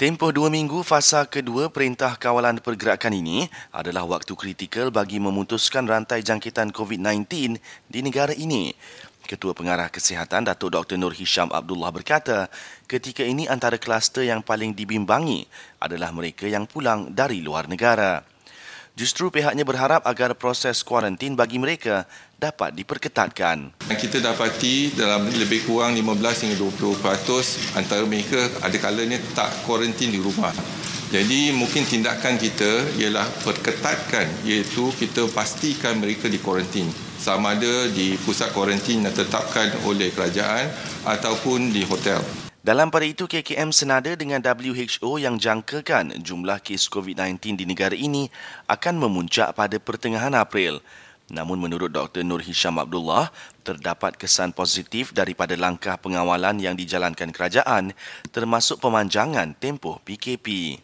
Tempoh dua minggu fasa kedua Perintah Kawalan Pergerakan ini adalah waktu kritikal bagi memutuskan rantai jangkitan COVID-19 di negara ini. Ketua Pengarah Kesihatan Datuk Dr. Nur Hisham Abdullah berkata, ketika ini antara kluster yang paling dibimbangi adalah mereka yang pulang dari luar negara. Justru pihaknya berharap agar proses kuarantin bagi mereka dapat diperketatkan. Kita dapati dalam lebih kurang 15 hingga 20% antara mereka ada kalanya tak kuarantin di rumah. Jadi mungkin tindakan kita ialah perketatkan iaitu kita pastikan mereka di kuarantin sama ada di pusat kuarantin yang ditetapkan oleh kerajaan ataupun di hotel. Dalam pada itu, KKM senada dengan WHO yang jangkakan jumlah kes COVID-19 di negara ini akan memuncak pada pertengahan April. Namun menurut Dr. Nur Hisham Abdullah, terdapat kesan positif daripada langkah pengawalan yang dijalankan kerajaan termasuk pemanjangan tempoh PKP.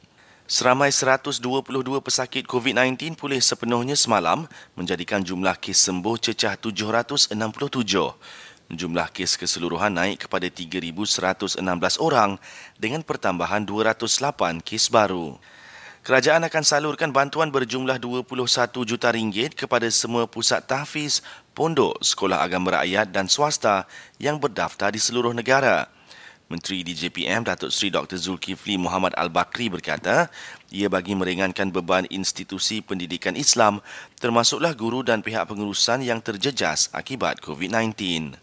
Seramai 122 pesakit COVID-19 pulih sepenuhnya semalam menjadikan jumlah kes sembuh cecah 767. Jumlah kes keseluruhan naik kepada 3,116 orang dengan pertambahan 208 kes baru. Kerajaan akan salurkan bantuan berjumlah 21 juta ringgit kepada semua pusat tahfiz, pondok, sekolah agama rakyat dan swasta yang berdaftar di seluruh negara. Menteri DJPM Datuk Seri Dr. Zulkifli Muhammad Al-Bakri berkata, ia bagi meringankan beban institusi pendidikan Islam termasuklah guru dan pihak pengurusan yang terjejas akibat COVID-19.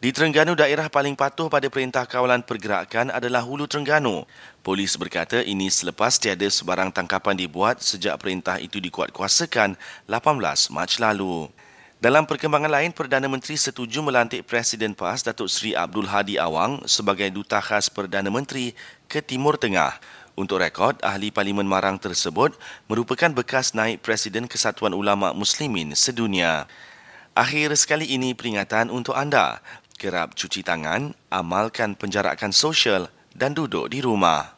Di Terengganu, daerah paling patuh pada Perintah Kawalan Pergerakan adalah Hulu Terengganu. Polis berkata ini selepas tiada sebarang tangkapan dibuat sejak perintah itu dikuatkuasakan 18 Mac lalu. Dalam perkembangan lain, Perdana Menteri setuju melantik Presiden PAS Datuk Seri Abdul Hadi Awang sebagai Duta Khas Perdana Menteri ke Timur Tengah. Untuk rekod, ahli Parlimen Marang tersebut merupakan bekas naik Presiden Kesatuan Ulama Muslimin sedunia. Akhir sekali ini peringatan untuk anda kerap cuci tangan, amalkan penjarakan sosial dan duduk di rumah.